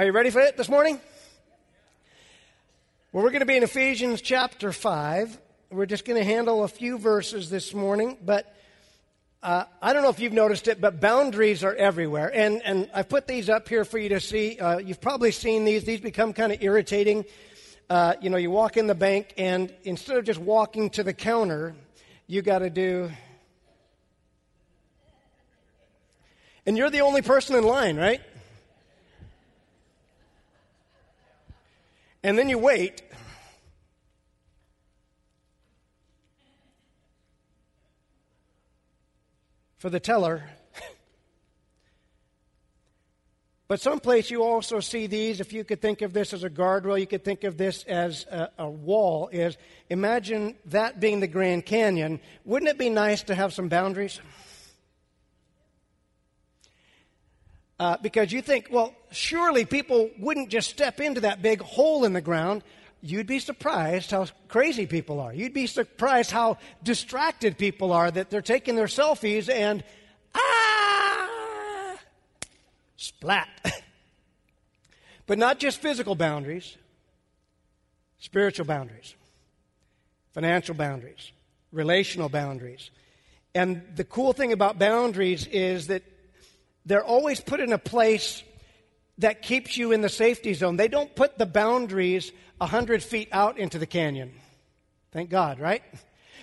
Are you ready for it this morning? Well, we're going to be in Ephesians chapter 5. We're just going to handle a few verses this morning, but uh, I don't know if you've noticed it, but boundaries are everywhere. And, and I've put these up here for you to see. Uh, you've probably seen these. These become kind of irritating. Uh, you know, you walk in the bank, and instead of just walking to the counter, you got to do. And you're the only person in line, right? And then you wait. For the teller. but someplace you also see these, if you could think of this as a guardrail, you could think of this as a, a wall, is imagine that being the Grand Canyon. Wouldn't it be nice to have some boundaries? Uh, because you think, well, surely people wouldn't just step into that big hole in the ground. You'd be surprised how crazy people are. You'd be surprised how distracted people are that they're taking their selfies and, ah, splat. but not just physical boundaries, spiritual boundaries, financial boundaries, relational boundaries. And the cool thing about boundaries is that they're always put in a place that keeps you in the safety zone. They don't put the boundaries 100 feet out into the canyon. Thank God, right?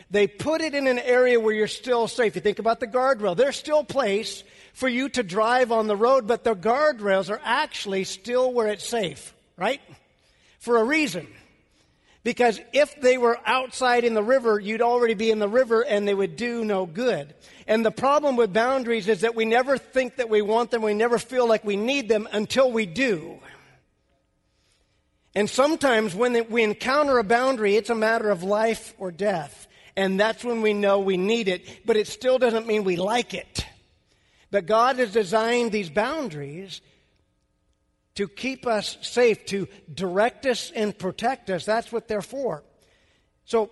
They put it in an area where you're still safe. You think about the guardrail. There's still place for you to drive on the road, but the guardrails are actually still where it's safe, right? For a reason. Because if they were outside in the river, you'd already be in the river and they would do no good. And the problem with boundaries is that we never think that we want them, we never feel like we need them until we do. And sometimes when we encounter a boundary, it's a matter of life or death. And that's when we know we need it, but it still doesn't mean we like it. But God has designed these boundaries to keep us safe, to direct us and protect us. That's what they're for. So,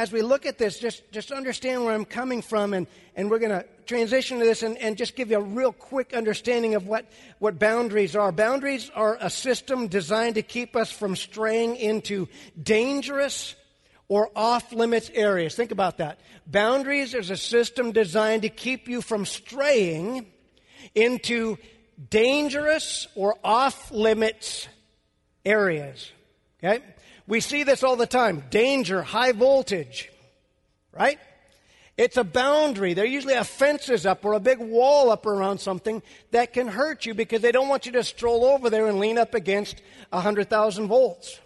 as we look at this, just, just understand where I'm coming from, and, and we're going to transition to this and, and just give you a real quick understanding of what, what boundaries are. Boundaries are a system designed to keep us from straying into dangerous or off limits areas. Think about that. Boundaries is a system designed to keep you from straying into dangerous or off limits areas. Okay? We see this all the time. Danger, high voltage, right? It's a boundary. There usually have fences up or a big wall up around something that can hurt you because they don't want you to stroll over there and lean up against 100,000 volts.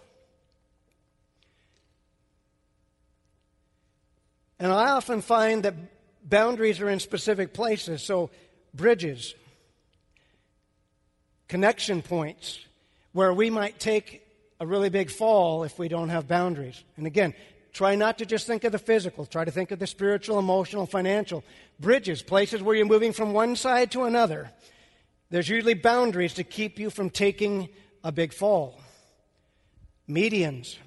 And I often find that boundaries are in specific places. So, bridges, connection points where we might take a really big fall if we don't have boundaries. And again, try not to just think of the physical, try to think of the spiritual, emotional, financial. Bridges, places where you're moving from one side to another. There's usually boundaries to keep you from taking a big fall. Medians,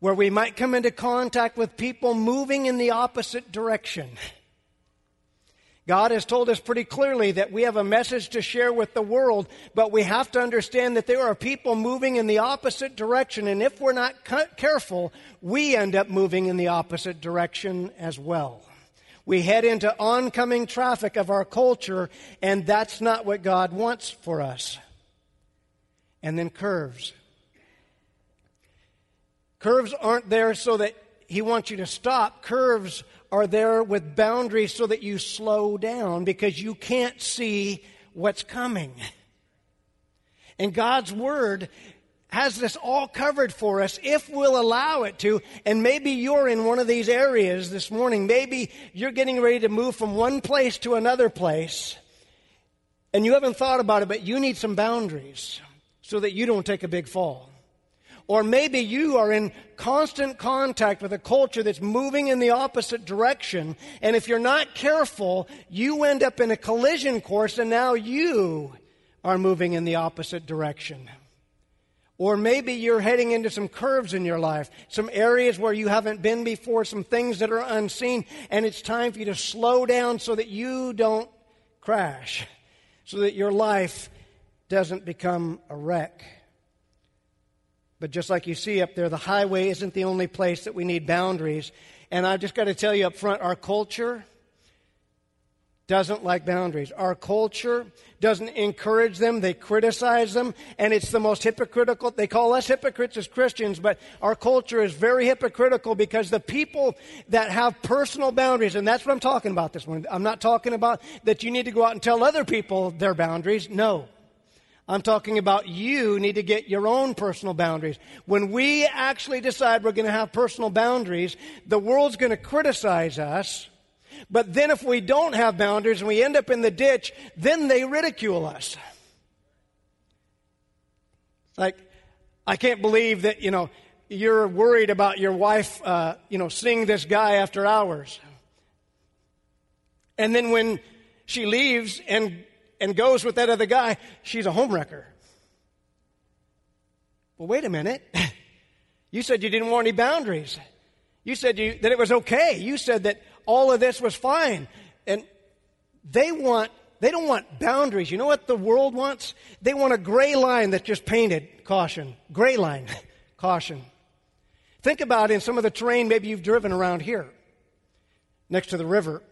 where we might come into contact with people moving in the opposite direction. God has told us pretty clearly that we have a message to share with the world, but we have to understand that there are people moving in the opposite direction, and if we're not careful, we end up moving in the opposite direction as well. We head into oncoming traffic of our culture, and that's not what God wants for us. And then curves. Curves aren't there so that He wants you to stop. Curves are there with boundaries so that you slow down because you can't see what's coming. And God's Word has this all covered for us if we'll allow it to. And maybe you're in one of these areas this morning. Maybe you're getting ready to move from one place to another place. And you haven't thought about it, but you need some boundaries so that you don't take a big fall. Or maybe you are in constant contact with a culture that's moving in the opposite direction. And if you're not careful, you end up in a collision course and now you are moving in the opposite direction. Or maybe you're heading into some curves in your life, some areas where you haven't been before, some things that are unseen, and it's time for you to slow down so that you don't crash, so that your life doesn't become a wreck. But just like you see up there, the highway isn't the only place that we need boundaries. And I've just got to tell you up front our culture doesn't like boundaries. Our culture doesn't encourage them, they criticize them, and it's the most hypocritical. They call us hypocrites as Christians, but our culture is very hypocritical because the people that have personal boundaries, and that's what I'm talking about this morning. I'm not talking about that you need to go out and tell other people their boundaries. No. I'm talking about you need to get your own personal boundaries. When we actually decide we're going to have personal boundaries, the world's going to criticize us. But then if we don't have boundaries and we end up in the ditch, then they ridicule us. Like, I can't believe that, you know, you're worried about your wife, uh, you know, seeing this guy after hours. And then when she leaves and and goes with that other guy, she's a homewrecker. Well, wait a minute. You said you didn't want any boundaries. You said you, that it was okay. You said that all of this was fine. And they want, they don't want boundaries. You know what the world wants? They want a gray line that's just painted. Caution. Gray line. Caution. Think about in some of the terrain maybe you've driven around here next to the river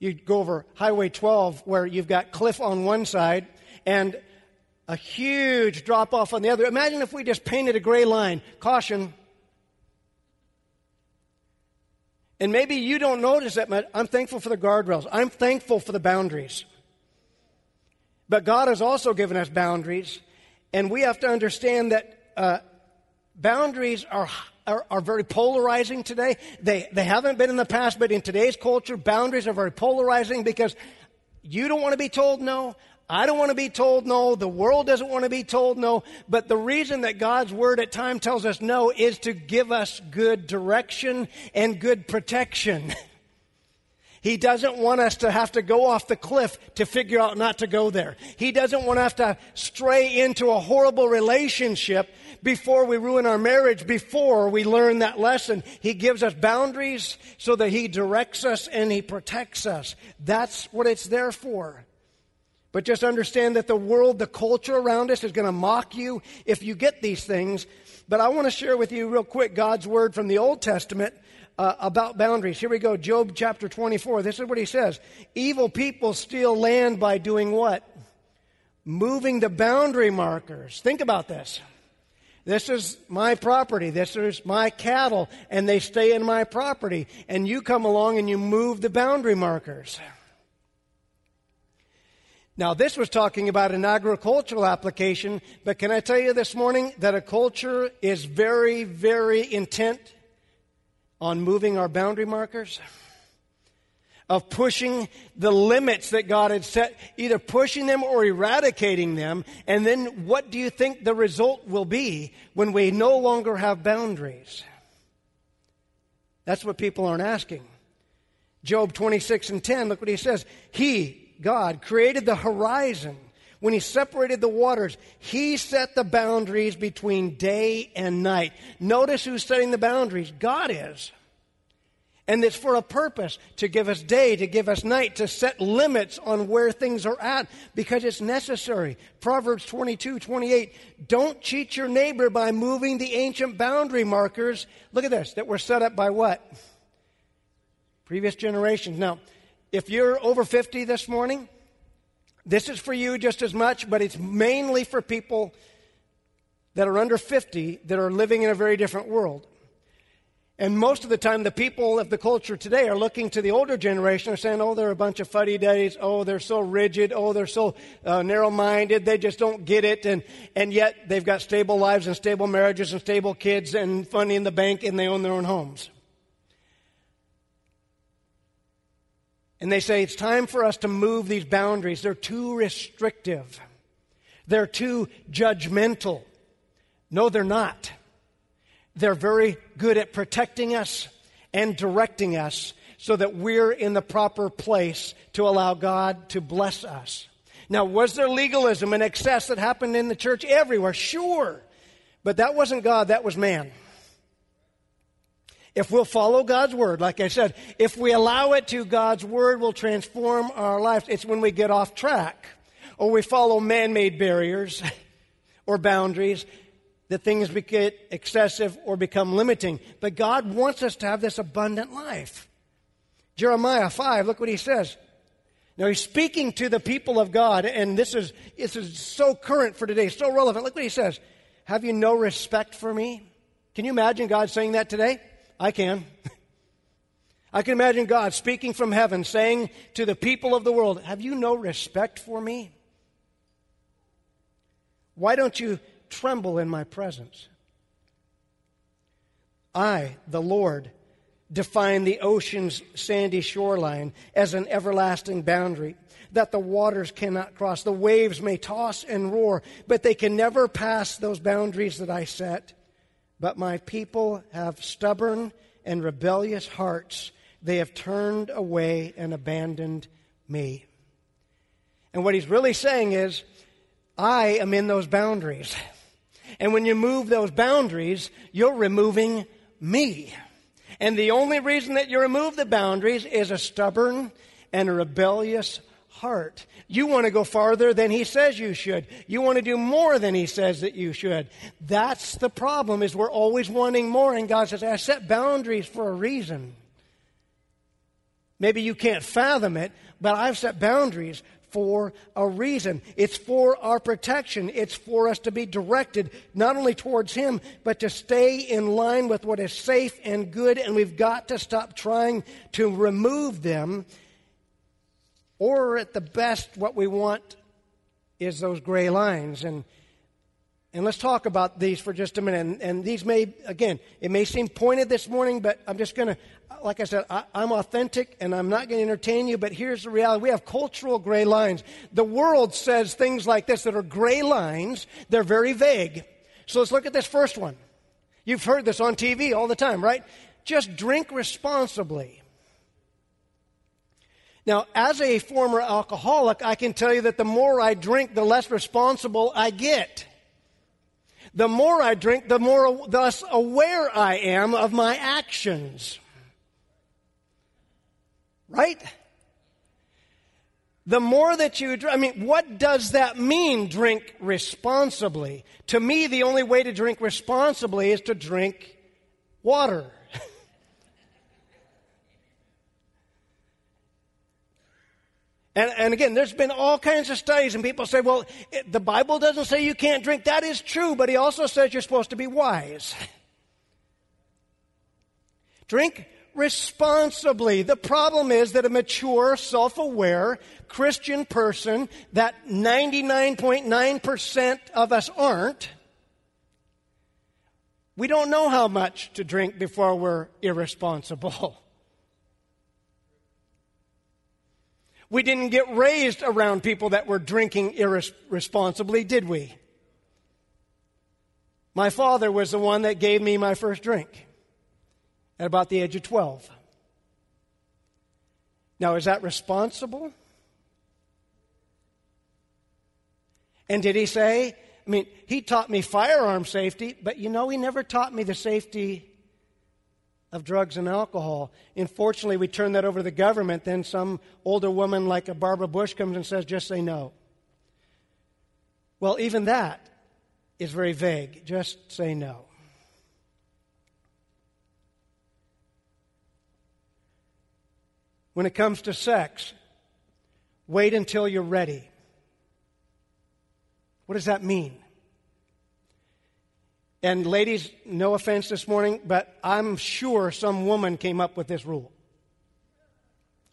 you go over Highway 12 where you've got cliff on one side and a huge drop off on the other. Imagine if we just painted a gray line. Caution. And maybe you don't notice that, but I'm thankful for the guardrails. I'm thankful for the boundaries. But God has also given us boundaries, and we have to understand that uh, boundaries are are, are, very polarizing today. They, they haven't been in the past, but in today's culture, boundaries are very polarizing because you don't want to be told no. I don't want to be told no. The world doesn't want to be told no. But the reason that God's word at times tells us no is to give us good direction and good protection. He doesn't want us to have to go off the cliff to figure out not to go there. He doesn't want us to stray into a horrible relationship before we ruin our marriage, before we learn that lesson. He gives us boundaries so that He directs us and He protects us. That's what it's there for. But just understand that the world, the culture around us is going to mock you if you get these things. But I want to share with you real quick God's word from the Old Testament uh, about boundaries. Here we go, Job chapter 24. This is what he says Evil people steal land by doing what? Moving the boundary markers. Think about this. This is my property. This is my cattle, and they stay in my property. And you come along and you move the boundary markers. Now, this was talking about an agricultural application, but can I tell you this morning that a culture is very, very intent on moving our boundary markers, of pushing the limits that God had set, either pushing them or eradicating them. And then what do you think the result will be when we no longer have boundaries? That's what people aren't asking. Job 26 and 10, look what he says. He, God, created the horizon when he separated the waters, he set the boundaries between day and night. Notice who's setting the boundaries. God is. And it's for a purpose to give us day, to give us night, to set limits on where things are at because it's necessary. Proverbs 22, 28. Don't cheat your neighbor by moving the ancient boundary markers. Look at this, that were set up by what? Previous generations. Now, if you're over 50 this morning, this is for you just as much, but it's mainly for people that are under 50 that are living in a very different world. And most of the time, the people of the culture today are looking to the older generation and saying, oh, they're a bunch of fuddy duddies. Oh, they're so rigid. Oh, they're so uh, narrow minded. They just don't get it. And, and yet they've got stable lives and stable marriages and stable kids and money in the bank and they own their own homes. And they say it's time for us to move these boundaries. They're too restrictive. They're too judgmental. No, they're not. They're very good at protecting us and directing us so that we're in the proper place to allow God to bless us. Now, was there legalism and excess that happened in the church everywhere? Sure. But that wasn't God, that was man. If we'll follow God's word, like I said, if we allow it to, God's word will transform our lives. It's when we get off track or we follow man made barriers or boundaries, that things get excessive or become limiting. But God wants us to have this abundant life. Jeremiah 5, look what he says. Now he's speaking to the people of God, and this is, this is so current for today, so relevant. Look what he says. Have you no respect for me? Can you imagine God saying that today? I can. I can imagine God speaking from heaven saying to the people of the world, Have you no respect for me? Why don't you tremble in my presence? I, the Lord, define the ocean's sandy shoreline as an everlasting boundary that the waters cannot cross. The waves may toss and roar, but they can never pass those boundaries that I set. But my people have stubborn and rebellious hearts. They have turned away and abandoned me. And what he's really saying is, I am in those boundaries. And when you move those boundaries, you're removing me. And the only reason that you remove the boundaries is a stubborn and a rebellious heart. You want to go farther than he says you should. You want to do more than he says that you should. That's the problem is we're always wanting more and God says, I set boundaries for a reason. Maybe you can't fathom it, but I've set boundaries for a reason. It's for our protection. It's for us to be directed not only towards Him, but to stay in line with what is safe and good. And we've got to stop trying to remove them. Or at the best, what we want is those gray lines. And and let's talk about these for just a minute. And, and, these may, again, it may seem pointed this morning, but I'm just going to, like I said, I, am authentic and I'm not going to entertain you, but here's the reality. We have cultural gray lines. The world says things like this that are gray lines, they're very vague. So let's look at this first one. You've heard this on TV all the time, right? Just drink responsibly. Now, as a former alcoholic, I can tell you that the more I drink, the less responsible I get. The more I drink, the more thus aware I am of my actions. Right? The more that you drink, I mean, what does that mean, drink responsibly? To me, the only way to drink responsibly is to drink water. And, and, again, there's been all kinds of studies, and people say, well, it, the Bible doesn't say you can't drink. That is true, but he also says you're supposed to be wise. drink responsibly. The problem is that a mature, self aware Christian person, that 99.9% of us aren't, we don't know how much to drink before we're irresponsible. We didn't get raised around people that were drinking irresponsibly, did we? My father was the one that gave me my first drink at about the age of 12. Now, is that responsible? And did he say, I mean, he taught me firearm safety, but you know, he never taught me the safety of drugs and alcohol. Unfortunately, we turn that over to the government. Then some older woman like a Barbara Bush comes and says, just say no. Well, even that is very vague. Just say no. When it comes to sex, wait until you're ready. What does that mean? And ladies, no offense this morning, but I'm sure some woman came up with this rule.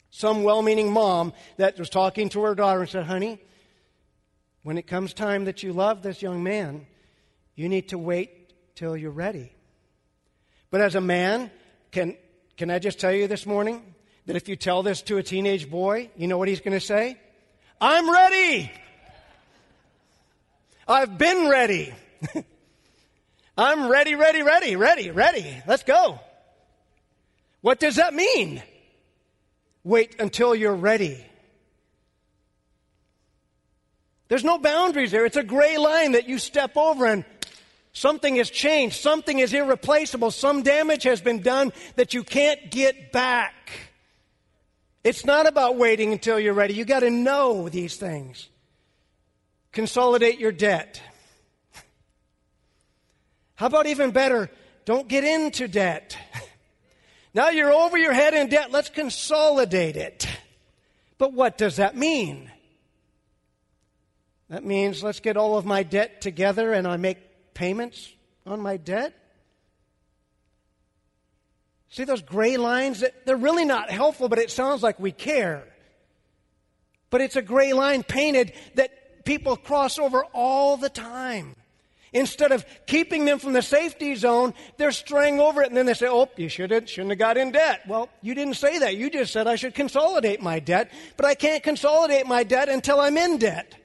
Some well meaning mom that was talking to her daughter and said, honey, when it comes time that you love this young man, you need to wait till you're ready. But as a man, can, can I just tell you this morning that if you tell this to a teenage boy, you know what he's going to say? I'm ready! I've been ready. I'm ready, ready, ready, ready, ready. Let's go. What does that mean? Wait until you're ready. There's no boundaries there. It's a gray line that you step over and something has changed. Something is irreplaceable. Some damage has been done that you can't get back. It's not about waiting until you're ready. You got to know these things. consolidate your debt. How about even better, don't get into debt. Now you're over your head in debt, let's consolidate it. But what does that mean? That means let's get all of my debt together and I make payments on my debt? See those gray lines? They're really not helpful, but it sounds like we care. But it's a gray line painted that people cross over all the time. Instead of keeping them from the safety zone, they're straying over it and then they say, oh, you shouldn't, shouldn't have got in debt. Well, you didn't say that. You just said I should consolidate my debt, but I can't consolidate my debt until I'm in debt.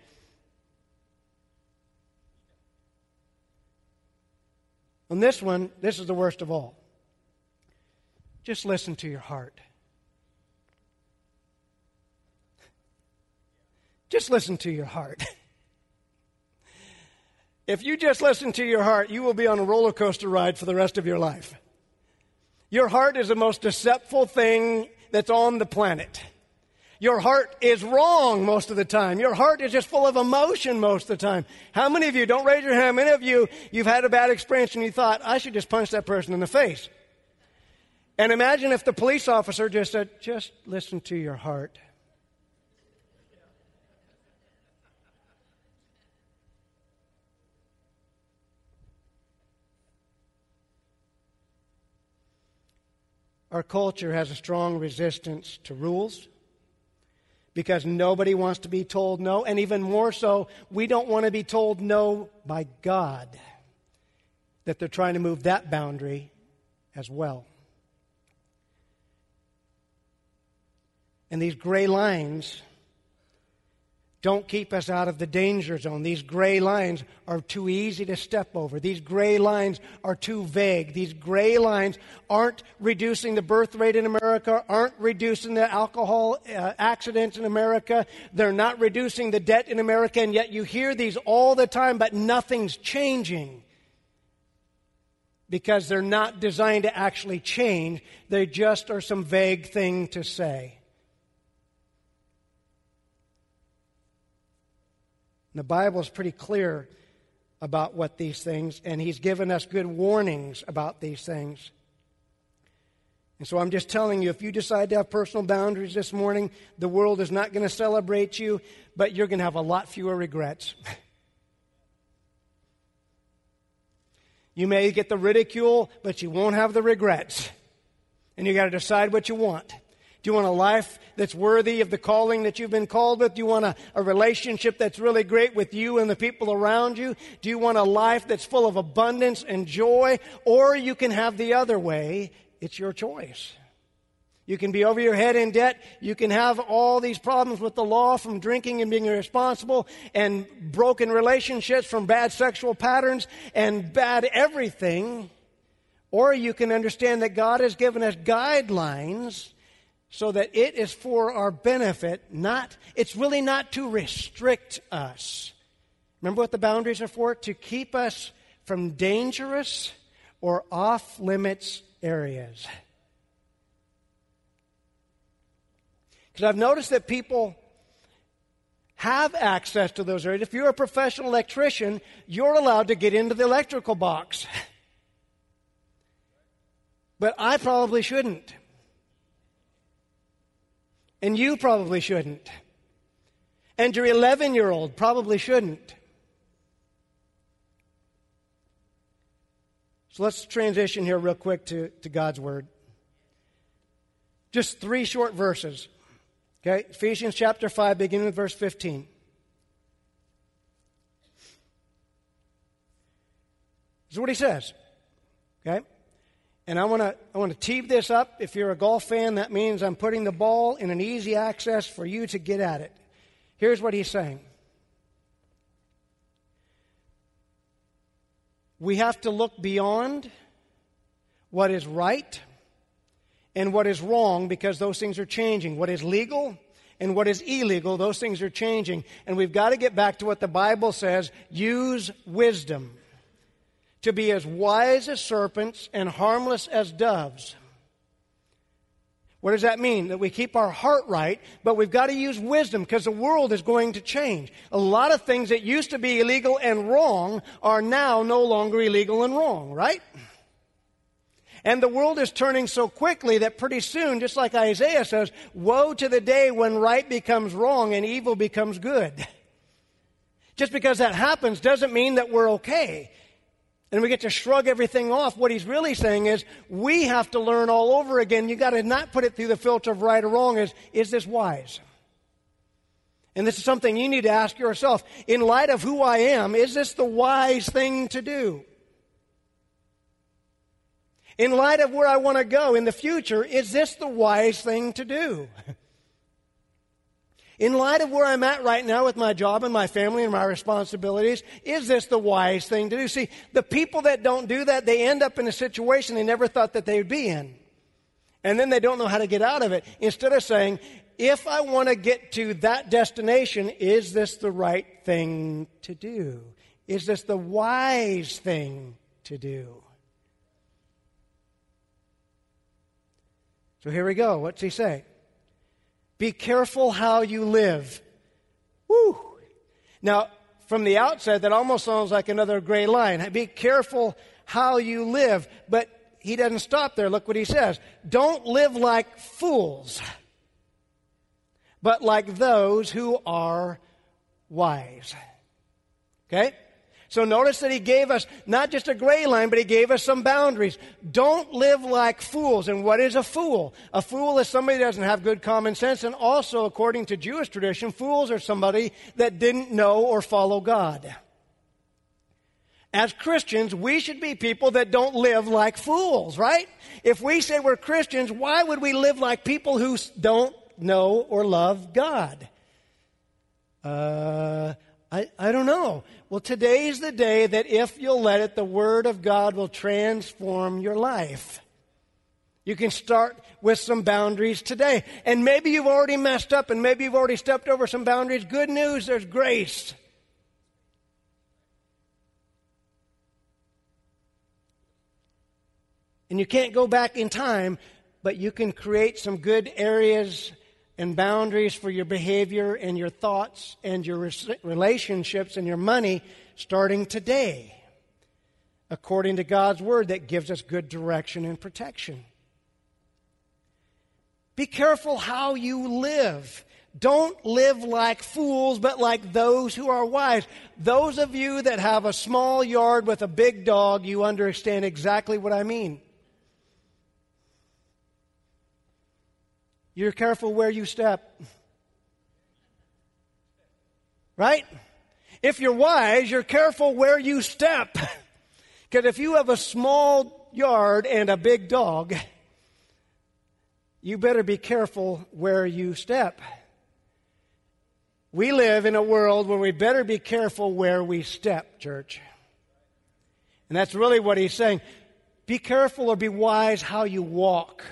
And this one, this is the worst of all. Just listen to your heart. Just listen to your heart. If you just listen to your heart, you will be on a roller coaster ride for the rest of your life. Your heart is the most deceitful thing that's on the planet. Your heart is wrong most of the time. Your heart is just full of emotion most of the time. How many of you, don't raise your hand, how many of you, you've had a bad experience and you thought, I should just punch that person in the face? And imagine if the police officer just said, just listen to your heart. Our culture has a strong resistance to rules because nobody wants to be told no, and even more so, we don't want to be told no by God that they're trying to move that boundary as well. And these gray lines don't keep us out of the danger zone. These gray lines are too easy to step over. These gray lines are too vague. These gray lines aren't reducing the birth rate in America, aren't reducing the alcohol uh, accidents in America. They're not reducing the debt in America, and yet you hear these all the time, but nothing's changing. Because they're not designed to actually change, they just are some vague thing to say. And the Bible is pretty clear about what these things, and He's given us good warnings about these things. And so I'm just telling you, if you decide to have personal boundaries this morning, the world is not going to celebrate you, but you're going to have a lot fewer regrets. you may get the ridicule, but you won't have the regrets. And you got to decide what you want. Do you want a life that's worthy of the calling that you've been called with? Do you want a, a, relationship that's really great with you and the people around you? Do you want a life that's full of abundance and joy? Or you can have the other way. It's your choice. You can be over your head in debt. You can have all these problems with the law from drinking and being irresponsible and broken relationships from bad sexual patterns and bad everything. Or you can understand that God has given us guidelines so that it is for our benefit, not, it's really not to restrict us. Remember what the boundaries are for? To keep us from dangerous or off limits areas. Because I've noticed that people have access to those areas. If you're a professional electrician, you're allowed to get into the electrical box. But I probably shouldn't. And you probably shouldn't. And your 11 year old probably shouldn't. So let's transition here real quick to, to God's Word. Just three short verses. Okay? Ephesians chapter 5, beginning with verse 15. This is what he says. Okay? And I want to I want to tee this up. If you're a golf fan, that means I'm putting the ball in an easy access for you to get at it. Here's what he's saying. We have to look beyond what is right and what is wrong because those things are changing. What is legal and what is illegal, those things are changing. And we've got to get back to what the Bible says use wisdom to be as wise as serpents and harmless as doves. What does that mean? That we keep our heart right, but we've got to use wisdom because the world is going to change. A lot of things that used to be illegal and wrong are now no longer illegal and wrong, right? And the world is turning so quickly that pretty soon, just like Isaiah says, woe to the day when right becomes wrong and evil becomes good. Just because that happens doesn't mean that we're okay and we get to shrug everything off. What he's really saying is we have to learn all over again. You got to not put it through the filter of right or wrong. Is, is this wise? And this is something you need to ask yourself. In light of who I am, is this the wise thing to do? In light of where I want to go in the future, is this the wise thing to do? in light of where I'm at right now with my job and my family and my responsibilities, is this the wise thing to do? See, the people that don't do that, they end up in a situation they never thought that they would be in. And then they don't know how to get out of it. Instead of saying, if I want to get to that destination, is this the right thing to do? Is this the wise thing to do? So here we go. What's he say? Be careful how you live. Woo! Now, from the outset, that almost sounds like another gray line. Be careful how you live. But he doesn't stop there. Look what he says. Don't live like fools, but like those who are wise. Okay? So notice that he gave us not just a gray line, but he gave us some boundaries. Don't live like fools. And what is a fool? A fool is somebody that doesn't have good common sense. And also, according to Jewish tradition, fools are somebody that didn't know or follow God. As Christians, we should be people that don't live like fools, right? If we say we're Christians, why would we live like people who don't know or love God? Uh, I, I don't know. Well, today's the day that if you'll let it, the Word of God will transform your life. You can start with some boundaries today. And maybe you've already messed up and maybe you've already stepped over some boundaries. Good news, there's grace. And you can't go back in time, but you can create some good areas and boundaries for your behavior and your thoughts and your relationships and your money starting today, according to God's Word that gives us good direction and protection. Be careful how you live. Don't live like fools, but like those who are wise. Those of you that have a small yard with a big dog, you understand exactly what I mean. You're careful where you step. Right? If you're wise, you're careful where you step. Because if you have a small yard and a big dog, you better be careful where you step. We live in a world where we better be careful where we step, church. And that's really what he's saying. Be careful or be wise how you walk.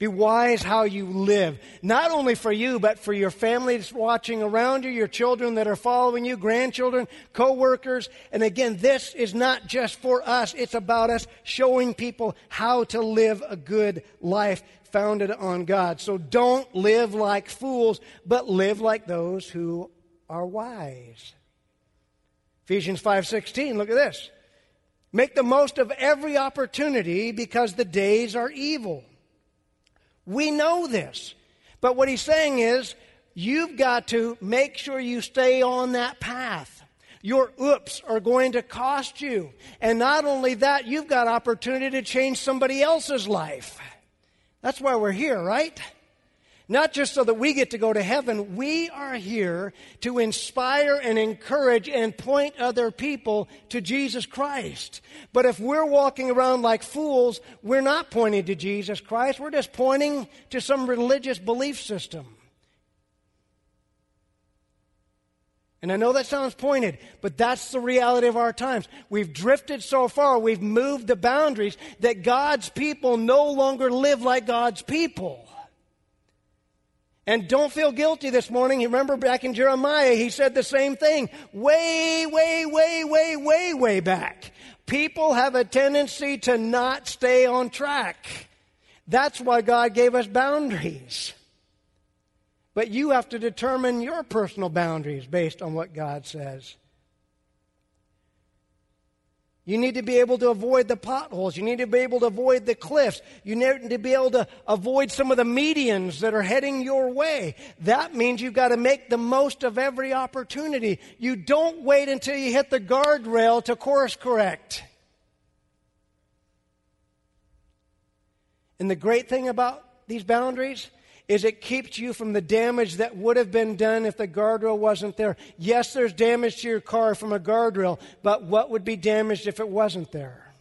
Be wise how you live, not only for you, but for your family that's watching around you, your children that are following you, grandchildren, co-workers. And again, this is not just for us. It's about us showing people how to live a good life founded on God. So don't live like fools, but live like those who are wise. Ephesians 5:16, look at this. Make the most of every opportunity because the days are evil. We know this. But what he's saying is, you've got to make sure you stay on that path. Your oops are going to cost you. And not only that, you've got opportunity to change somebody else's life. That's why we're here, right? Not just so that we get to go to heaven, we are here to inspire and encourage and point other people to Jesus Christ. But if we're walking around like fools, we're not pointing to Jesus Christ, we're just pointing to some religious belief system. And I know that sounds pointed, but that's the reality of our times. We've drifted so far, we've moved the boundaries that God's people no longer live like God's people. And don't feel guilty this morning. You remember back in Jeremiah, he said the same thing. Way, way, way, way, way, way back. People have a tendency to not stay on track. That's why God gave us boundaries. But you have to determine your personal boundaries based on what God says. You need to be able to avoid the potholes. You need to be able to avoid the cliffs. You need to be able to avoid some of the medians that are heading your way. That means you've got to make the most of every opportunity. You don't wait until you hit the guardrail to course correct. And the great thing about these boundaries is it keeps you from the damage that would have been done if the guardrail wasn't there. Yes, there's damage to your car from a guardrail, but what would be damaged if it wasn't there?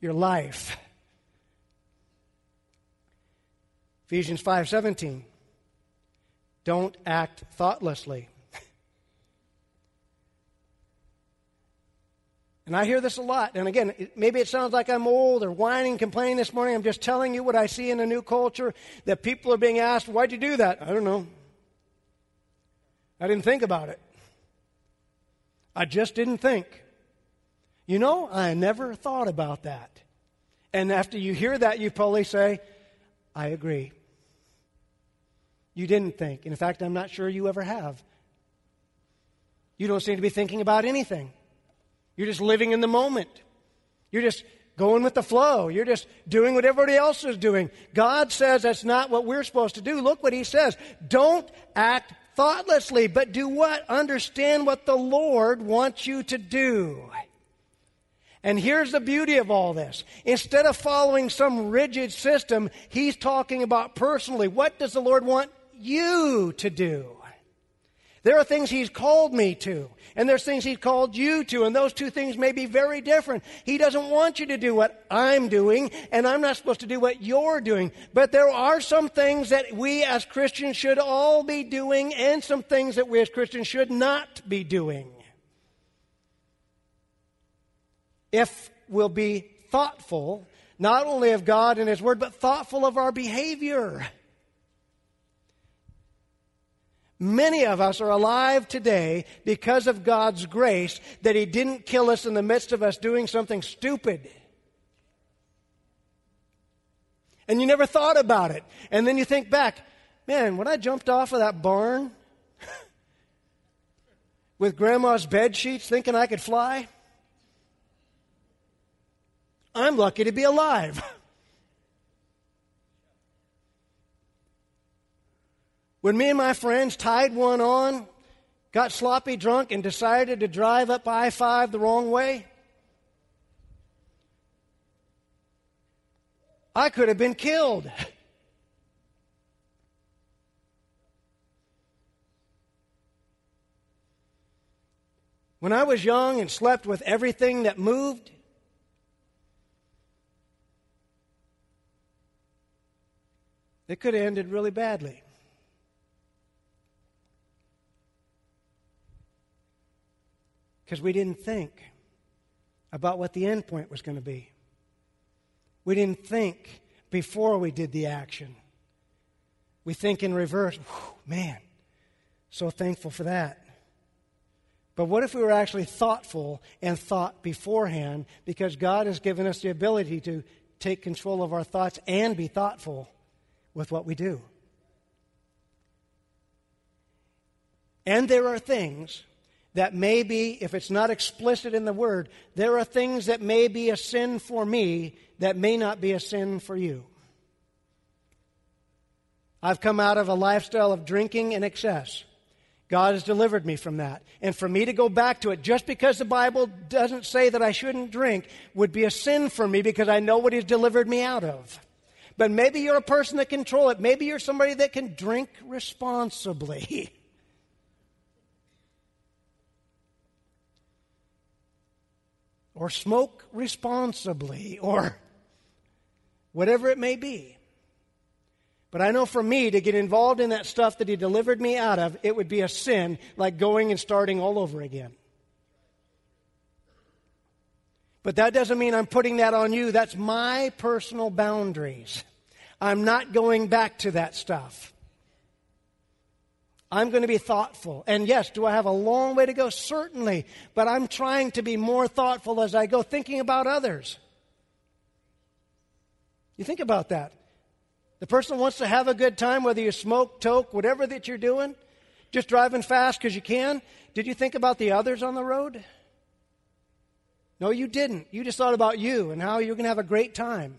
Your life. Ephesians 5:17 Don't act thoughtlessly. And I hear this a lot. And again, maybe it sounds like I'm old or whining, complaining this morning. I'm just telling you what I see in a new culture that people are being asked, why'd you do that? I don't know. I didn't think about it. I just didn't think. You know, I never thought about that. And after you hear that, you probably say, I agree. You didn't think. In fact, I'm not sure you ever have. You don't seem to be thinking about anything. You're just living in the moment. You're just going with the flow. You're just doing what everybody else is doing. God says that's not what we're supposed to do. Look what He says. Don't act thoughtlessly, but do what? Understand what the Lord wants you to do. And here's the beauty of all this. Instead of following some rigid system, He's talking about personally. What does the Lord want you to do? There are things He's called me to, and there's things He's called you to, and those two things may be very different. He doesn't want you to do what I'm doing, and I'm not supposed to do what you're doing. But there are some things that we as Christians should all be doing, and some things that we as Christians should not be doing. If we'll be thoughtful, not only of God and His Word, but thoughtful of our behavior. Many of us are alive today because of God's grace that He didn't kill us in the midst of us doing something stupid. And you never thought about it. And then you think back, man, when I jumped off of that barn with grandma's bed sheets thinking I could fly, I'm lucky to be alive. When me and my friends tied one on, got sloppy drunk, and decided to drive up I 5 the wrong way, I could have been killed. When I was young and slept with everything that moved, it could have ended really badly. Because we didn't think about what the end point was going to be. We didn't think before we did the action. We think in reverse. man, so thankful for that. But what if we were actually thoughtful and thought beforehand because God has given us the ability to take control of our thoughts and be thoughtful with what we do? And there are things that may be, if it's not explicit in the word, there are things that may be a sin for me that may not be a sin for you. I've come out of a lifestyle of drinking in excess. God has delivered me from that. And for me to go back to it just because the Bible doesn't say that I shouldn't drink would be a sin for me because I know what He's delivered me out of. But maybe you're a person that can control it. Maybe you're somebody that can drink responsibly. or smoke responsibly or whatever it may be. But I know for me to get involved in that stuff that he delivered me out of, it would be a sin like going and starting all over again. But that doesn't mean I'm putting that on you. That's my personal boundaries. I'm not going back to that stuff. I'm going to be thoughtful. And yes, do I have a long way to go? Certainly. But I'm trying to be more thoughtful as I go, thinking about others. You think about that. The person wants to have a good time, whether you smoke, toke, whatever that you're doing, just driving fast because you can. Did you think about the others on the road? No, you didn't. You just thought about you and how you're going to have a great time.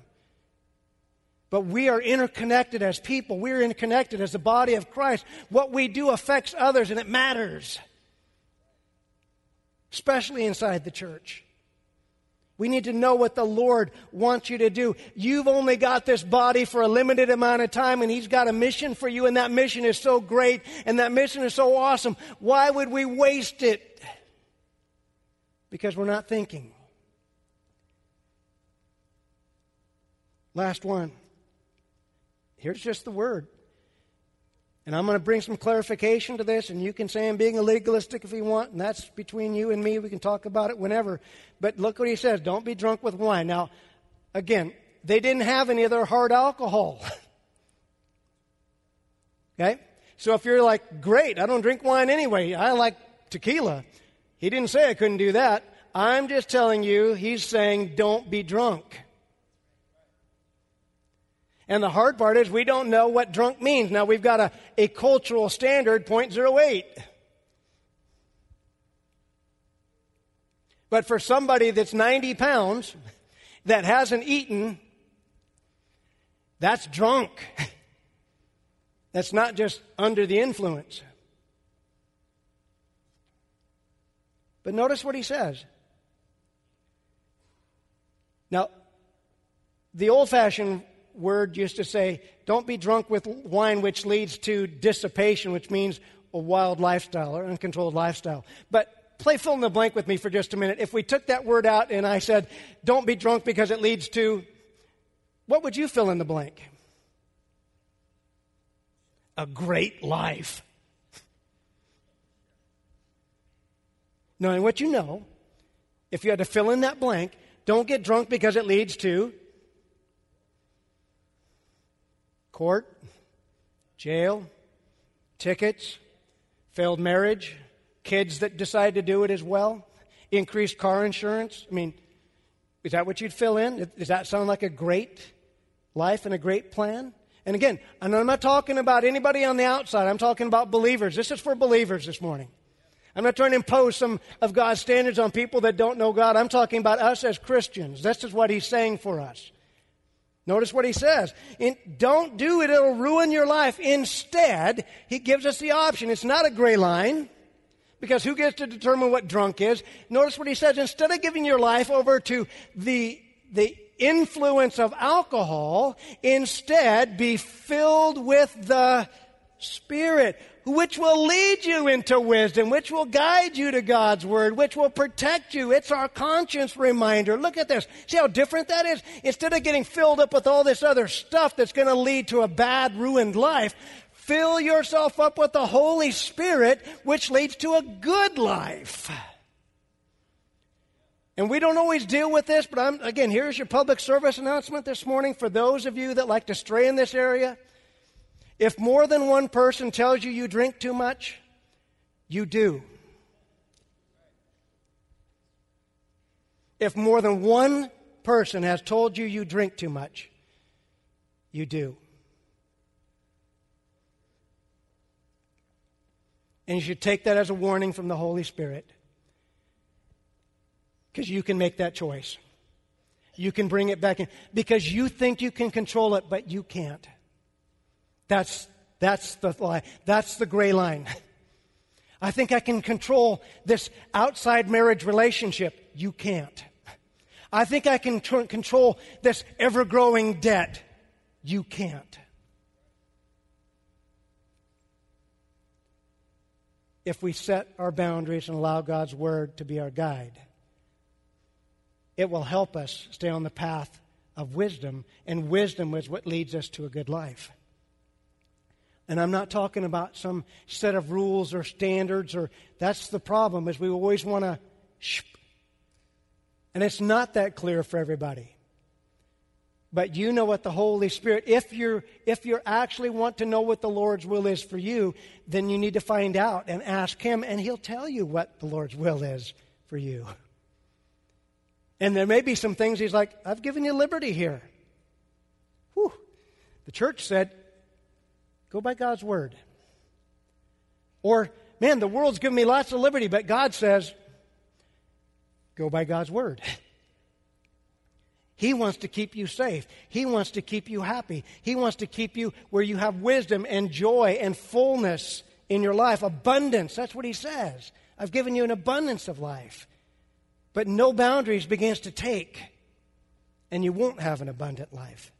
But we are interconnected as people. We're interconnected as the body of Christ. What we do affects others and it matters, especially inside the church. We need to know what the Lord wants you to do. You've only got this body for a limited amount of time, and He's got a mission for you, and that mission is so great, and that mission is so awesome. Why would we waste it? Because we're not thinking. Last one. Here's just the word. And I'm going to bring some clarification to this, and you can say I'm being legalistic if you want, and that's between you and me. We can talk about it whenever. But look what he says don't be drunk with wine. Now, again, they didn't have any other hard alcohol. okay? So if you're like, great, I don't drink wine anyway, I like tequila. He didn't say I couldn't do that. I'm just telling you, he's saying don't be drunk. And the hard part is we don't know what drunk means. Now we've got a, a cultural standard, 0.08. But for somebody that's 90 pounds that hasn't eaten, that's drunk. That's not just under the influence. But notice what he says. Now, the old fashioned word used to say, don't be drunk with wine, which leads to dissipation, which means a wild lifestyle or uncontrolled lifestyle. But play fill in the blank with me for just a minute. If we took that word out and I said, don't be drunk because it leads to, what would you fill in the blank? A great life. Knowing what you know, if you had to fill in that blank, don't get drunk because it leads to court, jail, tickets, failed marriage, kids that decide to do it as well, increased car insurance. I mean, is that what you'd fill in? Does that sound like a great life and a great plan? And again, I'm not talking about anybody on the outside. I'm talking about believers. This is for believers this morning. I'm not trying to impose some of God's standards on people that don't know God. I'm talking about us as Christians. This is what He's saying for us. Notice what he says. In, don't do it, it'll ruin your life. Instead, he gives us the option. It's not a gray line, because who gets to determine what drunk is? Notice what he says. Instead of giving your life over to the, the influence of alcohol, instead be filled with the Spirit which will lead you into wisdom, which will guide you to God's word, which will protect you. It's our conscience reminder. Look at this. See how different that is? Instead of getting filled up with all this other stuff that's going to lead to a bad, ruined life, fill yourself up with the Holy Spirit, which leads to a good life. And we don't always deal with this, but I'm, again, here's your public service announcement this morning for those of you that like to stray in this area. If more than one person tells you you drink too much, you do. If more than one person has told you you drink too much, you do. And you should take that as a warning from the Holy Spirit. Because you can make that choice. You can bring it back in. Because you think you can control it, but you can't. That's, that's the lie. That's the gray line. I think I can control this outside marriage relationship. You can't. I think I can control this ever growing debt. You can't. If we set our boundaries and allow God's word to be our guide, it will help us stay on the path of wisdom, and wisdom is what leads us to a good life. And I'm not talking about some set of rules or standards or that's the problem is we always want to and it's not that clear for everybody. But you know what the Holy Spirit if you're if you actually want to know what the Lord's will is for you, then you need to find out and ask him and he'll tell you what the Lord's will is for you. And there may be some things he's like, I've given you liberty here. Whew. The church said, go by God's word. Or, man, the world's given me lots of liberty, but God says, go by God's word. He wants to keep you safe. He wants to keep you happy. He wants to keep you where you have wisdom and joy and fullness in your life, abundance. That's what he says. I've given you an abundance of life. But no boundaries begins to take, and you won't have an abundant life.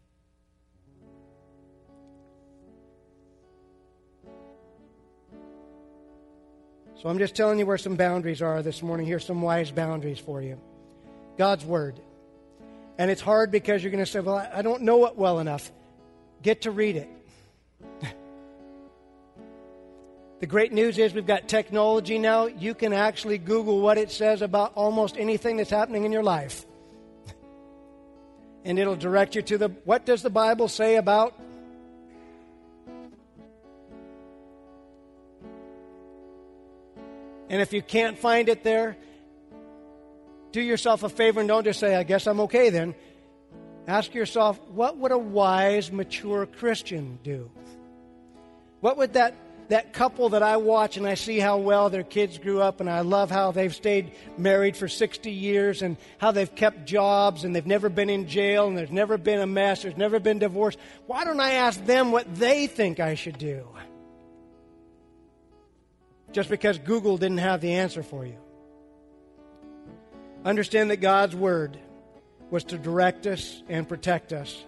So I'm just telling you where some boundaries are this morning. Here's some wise boundaries for you God's Word. And it's hard because you're going to say, Well, I don't know it well enough. Get to read it. the great news is we've got technology now. You can actually Google what it says about almost anything that's happening in your life. and it'll direct you to the what does the Bible say about And if you can't find it there, do yourself a favor and don't just say, I guess I'm okay then. Ask yourself, what would a wise, mature Christian do? What would that, that couple that I watch and I see how well their kids grew up and I love how they've stayed married for 60 years and how they've kept jobs and they've never been in jail and there's never been a mess, there's never been divorce. Why don't I ask them what they think I should do? Just because Google didn't have the answer for you. Understand that God's Word was to direct us and protect us.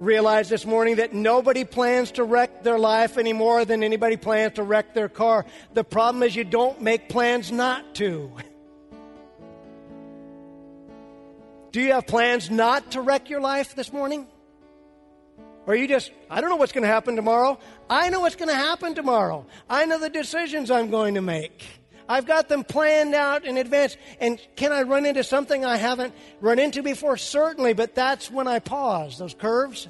Realize this morning that nobody plans to wreck their life any more than anybody plans to wreck their car. The problem is you don't make plans not to. Do you have plans not to wreck your life this morning? Or you just, I don't know what's going to happen tomorrow. I know what's going to happen tomorrow. I know the decisions I'm going to make. I've got them planned out in advance. And can I run into something I haven't run into before? Certainly, but that's when I pause. Those curves.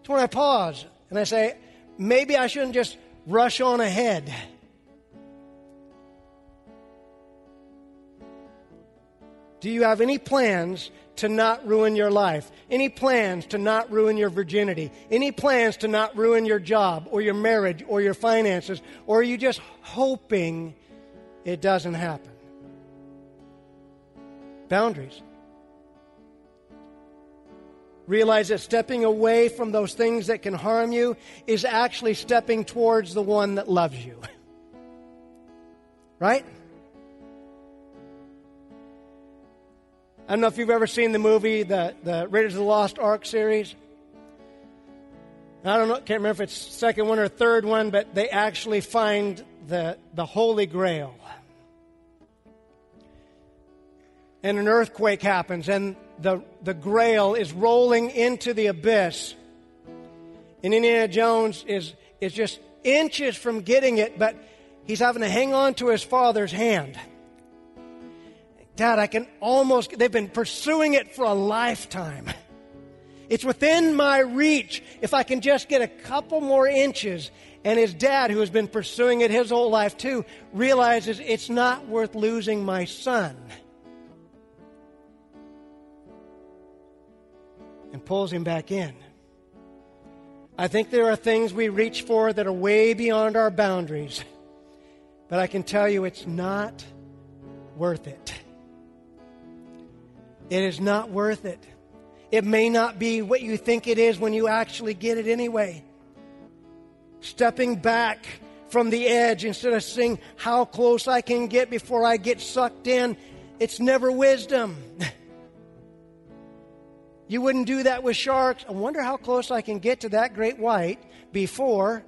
It's when I pause and I say, maybe I shouldn't just rush on ahead. Do you have any plans to not ruin your life? Any plans to not ruin your virginity? Any plans to not ruin your job or your marriage or your finances? Or are you just hoping it doesn't happen? Boundaries. Realize that stepping away from those things that can harm you is actually stepping towards the one that loves you. right? I don't know if you've ever seen the movie, the, the Raiders of the Lost Ark series. I don't know, can't remember if it's second one or third one, but they actually find the, the Holy Grail. And an earthquake happens, and the, the Grail is rolling into the abyss. And Indiana Jones is, is just inches from getting it, but he's having to hang on to his father's hand. Dad, I can almost, they've been pursuing it for a lifetime. It's within my reach if I can just get a couple more inches. And his dad, who has been pursuing it his whole life too, realizes it's not worth losing my son. And pulls him back in. I think there are things we reach for that are way beyond our boundaries. But I can tell you it's not worth it. It is not worth it. It may not be what you think it is when you actually get it anyway. Stepping back from the edge instead of seeing how close I can get before I get sucked in, it's never wisdom. You wouldn't do that with sharks. I wonder how close I can get to that great white before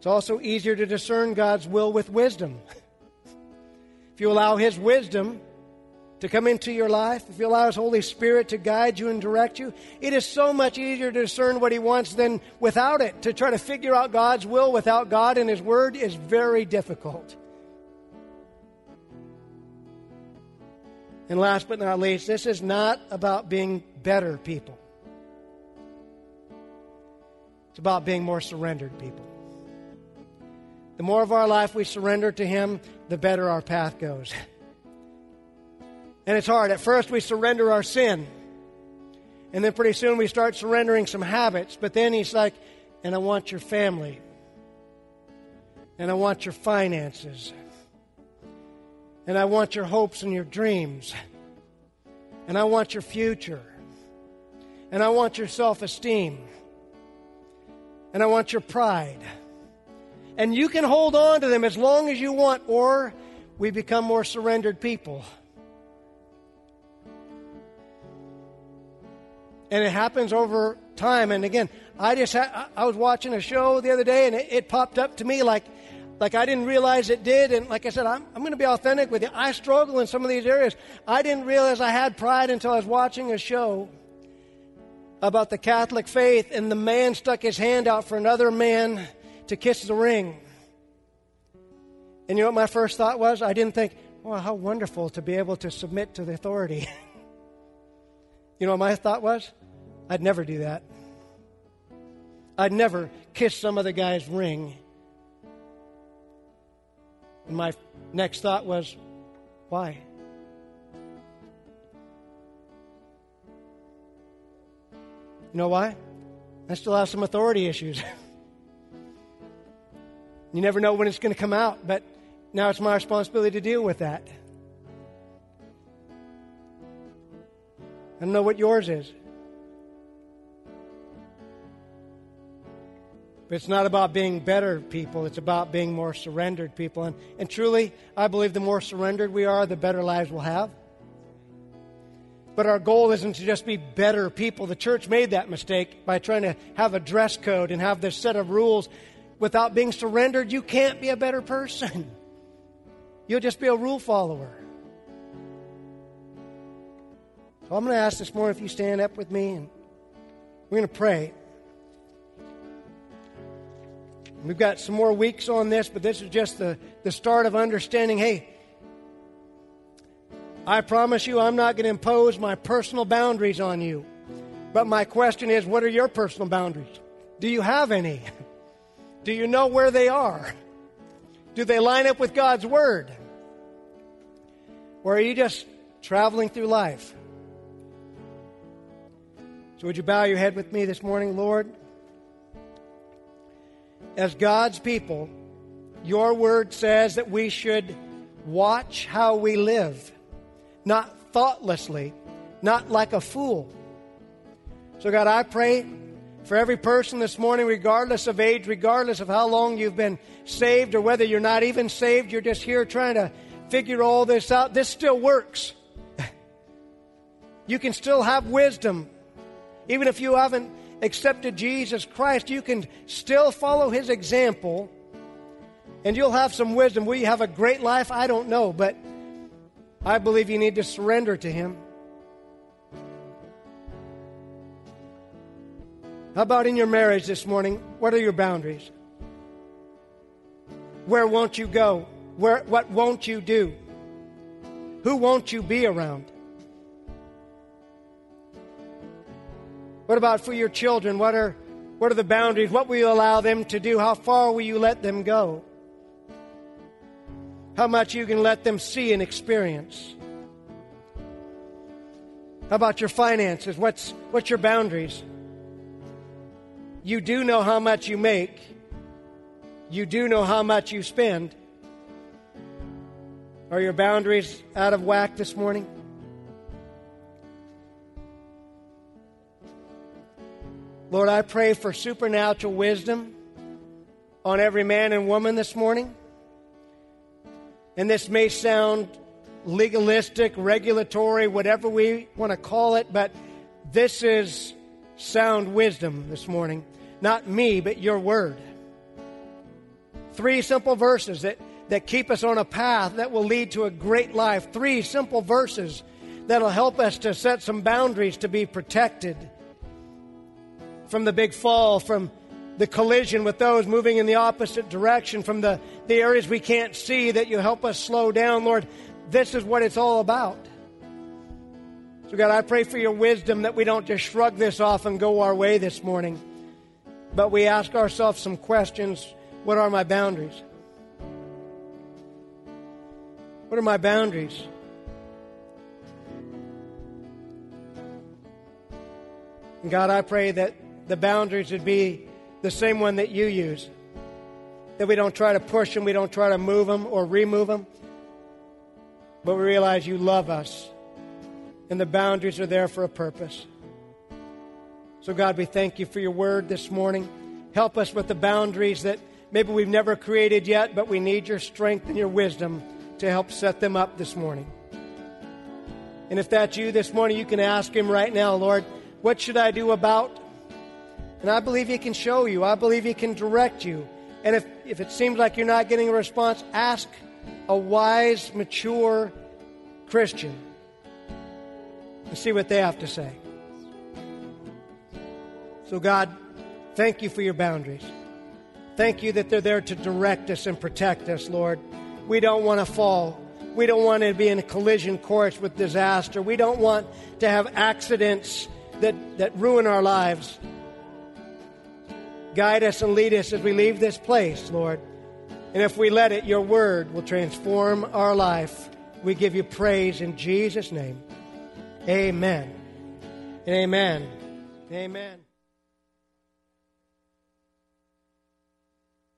It's also easier to discern God's will with wisdom. if you allow His wisdom to come into your life, if you allow His Holy Spirit to guide you and direct you, it is so much easier to discern what He wants than without it. To try to figure out God's will without God and His Word is very difficult. And last but not least, this is not about being better people. It's about being more surrendered people. The more of our life we surrender to Him, the better our path goes. And it's hard. At first, we surrender our sin. And then pretty soon we start surrendering some habits. But then He's like, and I want your family. And I want your finances. And I want your hopes and your dreams. And I want your future. And I want your self esteem. And I want your pride. And you can hold on to them as long as you want, or we become more surrendered people. And it happens over time. And again, I just ha- I was watching a show the other day, and it, it, popped up to me like like I didn't realize it did. And like I said, I'm, I'm going to be authentic with you. I struggle in some of these areas. I didn't realize I had pride until I was watching a show about the Catholic faith, and the man stuck his hand out for another man to kiss the ring. And you know what my first thought was? I didn't think, well, how wonderful to be able to submit to the authority. you know what my thought was? I'd never do that. I'd never kiss some other guy's ring. And my next thought was, why? You know why? I still have some authority issues. you never know when it's going to come out, but now it's my responsibility to deal with that. I don't know what yours is. But it's not about being better people, it's about being more surrendered people. And, and truly, I believe the more surrendered we are, the better lives we'll have. But our goal isn't to just be better people. The church made that mistake by trying to have a dress code and have this set of rules. Without being surrendered, you can't be a better person. You'll just be a rule follower. So I'm going to ask this morning if you stand up with me and we're going to pray. We've got some more weeks on this, but this is just the, the start of understanding hey, I promise you I'm not going to impose my personal boundaries on you. But my question is what are your personal boundaries? Do you have any? Do you know where they are? Do they line up with God's Word? Or are you just traveling through life? So, would you bow your head with me this morning, Lord? as God's people, your word says that we should watch how we live, not thoughtlessly, not like a fool. So, God, I pray for every person this morning, regardless of age, regardless of how long you've been saved, or whether you're not even saved, you're just here trying to figure all this out. This still works. you can still have wisdom, even if you haven't accepted Jesus Christ, you can still follow his example and you'll have some wisdom. Will you have a great life? I don't know, but I believe you need to surrender to him. How about in your marriage this morning? What are your boundaries? Where won't you go? Where, what won't you do? Who won't you be around? What about for your children? What are, what are the boundaries? What will you allow them to do? How far will you let them go? How much you can let them see and experience? How about your finances? What's, what's your boundaries? You do know how much you make. You do know how much you spend. Are your boundaries out of whack this morning? Lord, I pray for supernatural wisdom on every man and woman this morning. And this may sound legalistic, regulatory, whatever we want to call it, but this is sound wisdom this morning. Not me, but your word. Three simple verses that, that keep us on a path that will lead to a great life. Three simple verses that'll help us to set some boundaries to be protected from the big fall, from the collision with those moving in the opposite direction, from the, the areas we can't see that you help us slow down, Lord. This is what it's all about. So, God, I pray for your wisdom that we don't just shrug this off and go our way this morning, but we ask ourselves some questions What are my boundaries? What are my boundaries? And God, I pray that the boundaries would be the same one that you use. That we don't try to push them, we don't try to move them or remove them, but we realize you love us and the boundaries are there for a purpose. So, God, we thank you for your word this morning. Help us with the boundaries that maybe we've never created yet, but we need your strength and your wisdom to help set them up this morning. And if that's you this morning, you can ask him right now, Lord, what should I do about? And I believe He can show you. I believe He can direct you. And if, if it seems like you're not getting a response, ask a wise, mature Christian and see what they have to say. So, God, thank you for your boundaries. Thank you that they're there to direct us and protect us, Lord. We don't want to fall. We don't want to be in a collision course with disaster. We don't want to have accidents that, that ruin our lives. Guide us and lead us as we leave this place, Lord. And if we let it, your word will transform our life. We give you praise in Jesus' name. Amen. And amen. Amen.